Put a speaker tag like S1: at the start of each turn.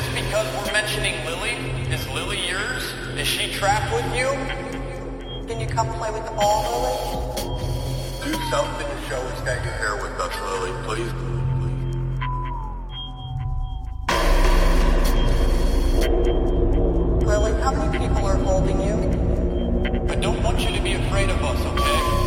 S1: Just Is because we're mentioning Lily? Is Lily yours? Is she trapped with you?
S2: Can you come play with the ball, Lily?
S1: Do something to show us that you're here with us, Lily, please.
S2: Lily, how many people are holding you?
S1: I don't want you to be afraid of us, okay?